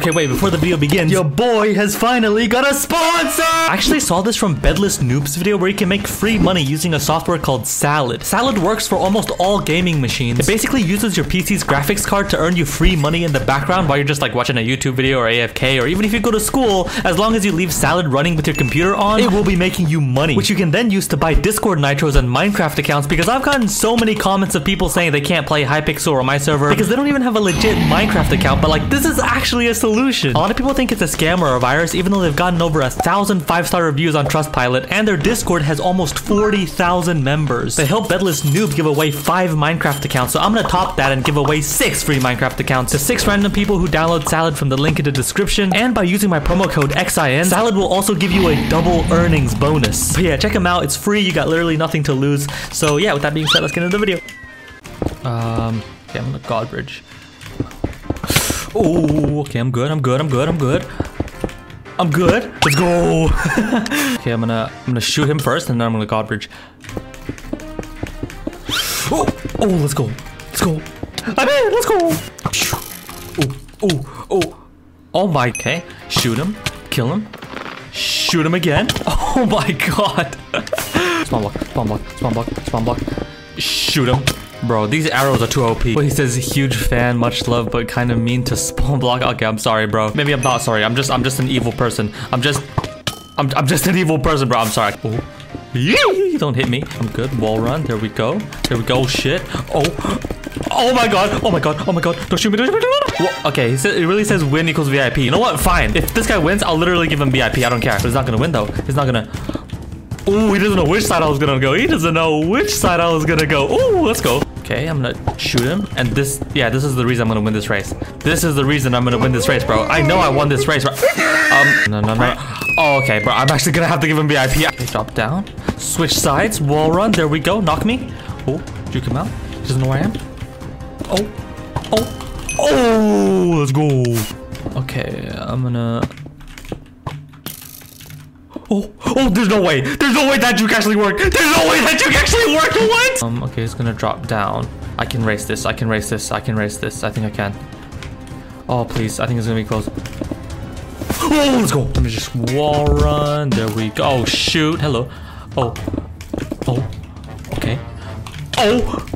Okay, wait, before the video begins, your boy has finally got a sponsor! I actually saw this from Bedless Noob's video where you can make free money using a software called Salad. Salad works for almost all gaming machines. It basically uses your PC's graphics card to earn you free money in the background while you're just like watching a YouTube video or AFK or even if you go to school, as long as you leave Salad running with your computer on, it will be making you money, which you can then use to buy Discord Nitros and Minecraft accounts because I've gotten so many comments of people saying they can't play Hypixel or my server because they don't even have a legit Minecraft account, but like this is actually a solution. A lot of people think it's a scam or a virus even though they've gotten over a thousand five-star reviews on Trustpilot and their Discord has almost 40,000 members. They help Bedless Noob give away five Minecraft accounts, so I'm gonna top that and give away six free Minecraft accounts to six random people who download Salad from the link in the description and by using my promo code XIN, Salad will also give you a double earnings bonus. So yeah, check them out. It's free. You got literally nothing to lose. So yeah, with that being said, let's get into the video. Um, okay, I'm gonna Godbridge. Oh, okay, I'm good, I'm good, I'm good, I'm good. I'm good. Let's go. okay, I'm gonna I'm gonna shoot him first and then I'm gonna Godbridge. Oh, oh, let's go. Let's go. I'm in, let's go. Oh, oh, oh. Oh my, okay. Shoot him, kill him, shoot him again. Oh my god. spawn block, spawn block, spawn block, spawn block. Shoot him. Bro, these arrows are too OP. But he says huge fan, much love, but kind of mean to spawn block. Okay, I'm sorry, bro. Maybe I'm not sorry. I'm just I'm just an evil person. I'm just I'm I'm just an evil person, bro. I'm sorry. Oh. Yee! Don't hit me. I'm good. Wall run. There we go. There we go. Oh, shit. Oh. Oh my god. Oh my god. Oh my god. Don't shoot me. Don't shoot me. Don't Wha- Okay, he said, it really says win equals VIP. You know what? Fine. If this guy wins, I'll literally give him VIP. I don't care. But he's not gonna win though. He's not gonna. Ooh, he doesn't know which side I was gonna go. He doesn't know which side I was gonna go. Ooh, let's go. Okay, I'm gonna shoot him. And this, yeah, this is the reason I'm gonna win this race. This is the reason I'm gonna win this race, bro. I know I won this race, bro. Um, no, no, no. Oh, okay, bro. I'm actually gonna have to give him VIP. Okay, drop down. Switch sides. Wall run. There we go. Knock me. Oh, juke him out. He doesn't know where I am. Oh, oh, oh, let's go. Okay, I'm gonna. Oh, oh, there's no way. There's no way that juke actually worked. There's no way that juke actually worked. What? Um, okay, it's gonna drop down. I can race this. I can race this. I can race this. I think I can. Oh, please. I think it's gonna be close. Oh, let's go. Let me just wall run. There we go. Oh, shoot. Hello. Oh. Oh. Okay. Oh.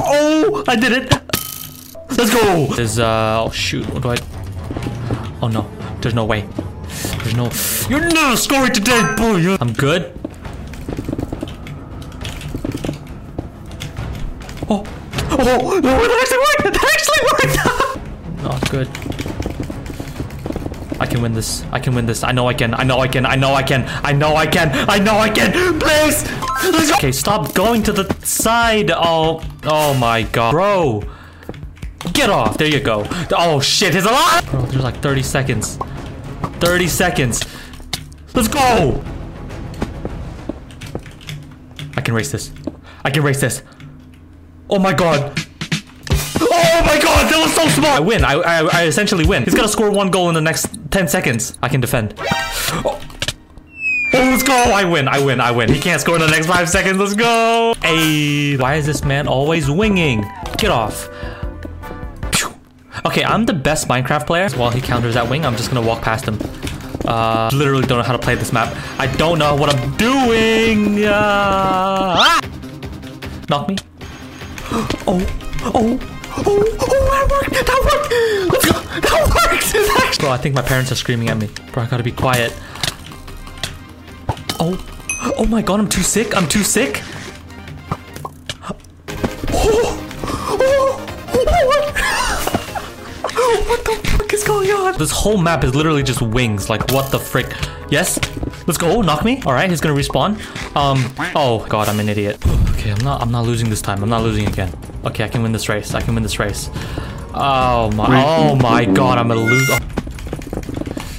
Oh, I did it. Let's go. There's, uh, oh, shoot. What do I... Oh, no. There's no way. There's no... You're never scoring today, boy. I'm good. Oh. Oh, oh no, that actually worked. That actually worked. Not good. I can win this. I can win this. I know I can. I know I can. I know I can. I know I can. I know I can. Please. Let's go. Okay, stop going to the side. Oh, oh my god, bro. Get off. There you go. Oh shit, he's alive. Bro, there's like 30 seconds. 30 seconds. Let's go. I can race this. I can race this. Oh my god. Oh my god, that was so smart! I win. I, I, I essentially win. He's gonna score one goal in the next 10 seconds. I can defend. Oh. Oh, let's go! I win, I win, I win. He can't score in the next five seconds. Let's go! Hey, why is this man always winging? Get off. Okay, I'm the best Minecraft player. While he counters that wing, I'm just gonna walk past him. Uh, literally don't know how to play this map. I don't know what I'm doing. Uh, ah! Knock me. Oh, oh, oh, oh, that worked! That worked! Let's go! That worked! Bro, I think my parents are screaming at me. Bro, I gotta be quiet. Oh, oh my god, I'm too sick. I'm too sick. This whole map is literally just wings. Like, what the frick? Yes? Let's go. Knock me. All right, he's gonna respawn. Um. Oh God, I'm an idiot. Okay, I'm not. I'm not losing this time. I'm not losing again. Okay, I can win this race. I can win this race. Oh my. Oh my God, I'm gonna lose. Oh.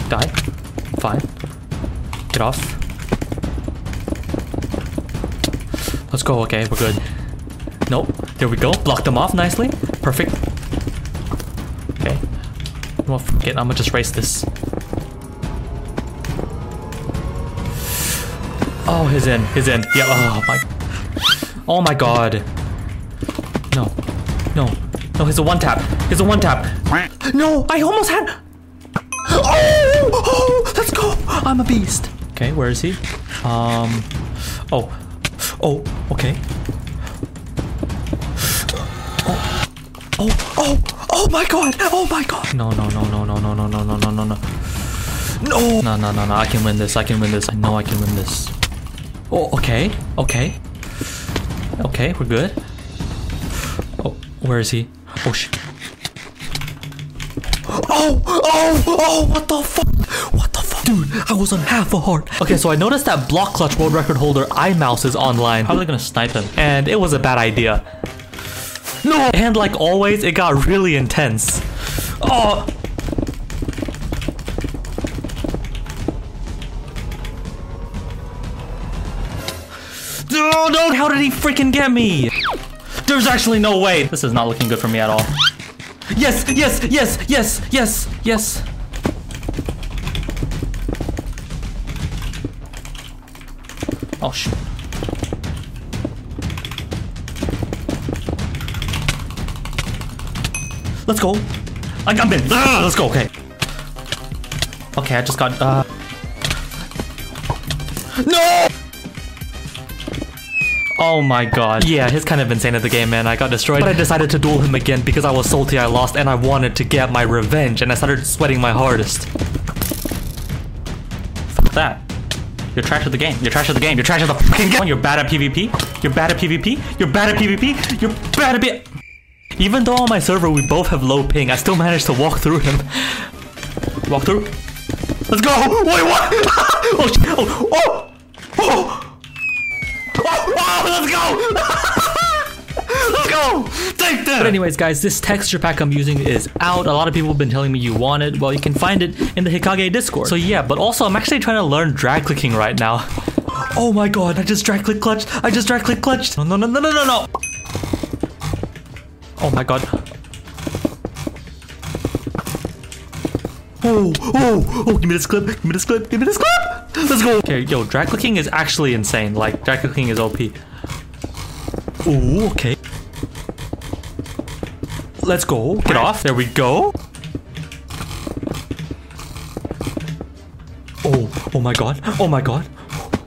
Die. Fine. Get off. Let's go. Okay, we're good. Nope. There we go. Blocked them off nicely. Perfect. Well, fuck it. I'm gonna just race this. Oh, he's in. He's in. Yeah. Oh my. Oh my god. No. No. No, he's a one tap. He's a one tap. No, I almost had. Oh. Oh. Let's go. I'm a beast. Okay, where is he? Um, oh, oh, okay. Oh, oh, oh, oh my god, oh my god. No, no, no, no, no, no, no, no, no, no, no, no. No! No, no, no, no, I can win this, I can win this. I know I can win this. Oh, okay, okay. Okay, we're good. Oh, where is he? Oh, shit. Oh, oh, oh, what the fuck? What the fuck? Dude, I was on half a heart. Okay, so I noticed that Block Clutch world record holder iMouse is online. Probably gonna snipe him. And it was a bad idea. No! And like always, it got really intense. Oh! No, no, how did he freaking get me? There's actually no way. This is not looking good for me at all. Yes, yes, yes, yes, yes, yes. Oh, shoot. Let's go. I got in. Ah, let's go. Okay. Okay, I just got. Uh... No! Oh my god. Yeah, he's kind of insane at the game, man. I got destroyed. But I decided to duel him again because I was salty I lost and I wanted to get my revenge and I started sweating my hardest. Fuck that. You're trash at the game. You're trash at the game. You're trash at the fucking game. You're bad at PvP. You're bad at PvP. You're bad at PvP. You're bad at it. Even though on my server we both have low ping, I still managed to walk through him. Walk through. Let's go. Wait, what? oh, shit. oh, oh, oh. Oh, oh, let's go! let's go! Take that! But anyways, guys, this texture pack I'm using is out. A lot of people have been telling me you want it. Well, you can find it in the Hikage Discord. So yeah, but also I'm actually trying to learn drag clicking right now. Oh my god, I just drag click clutched. I just drag click clutched. No, no, no, no, no, no, no. Oh my god. Oh, oh, oh, give me this clip, give me this clip, give me this clip! Let's go! Okay, yo, drag clicking is actually insane. Like, drag clicking is OP. Oh, okay. Let's go. Get off. There we go. Oh, oh my god. Oh my god.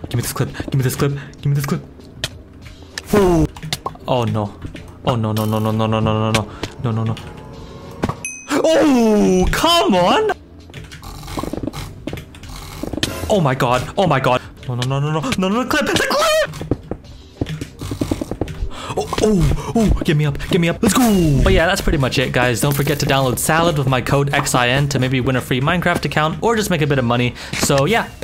Give me this clip. Give me this clip. Give me this clip. Oh. Oh no. Oh no no no no no no no no no no no no. Oh, come on. Oh my god. Oh my god. No, no, no, no, no, no, no, clip, the clip! Oh, oh, oh, get me up, get me up, let's go! But yeah, that's pretty much it, guys. Don't forget to download Salad with my code XIN to maybe win a free Minecraft account or just make a bit of money. So yeah, bye.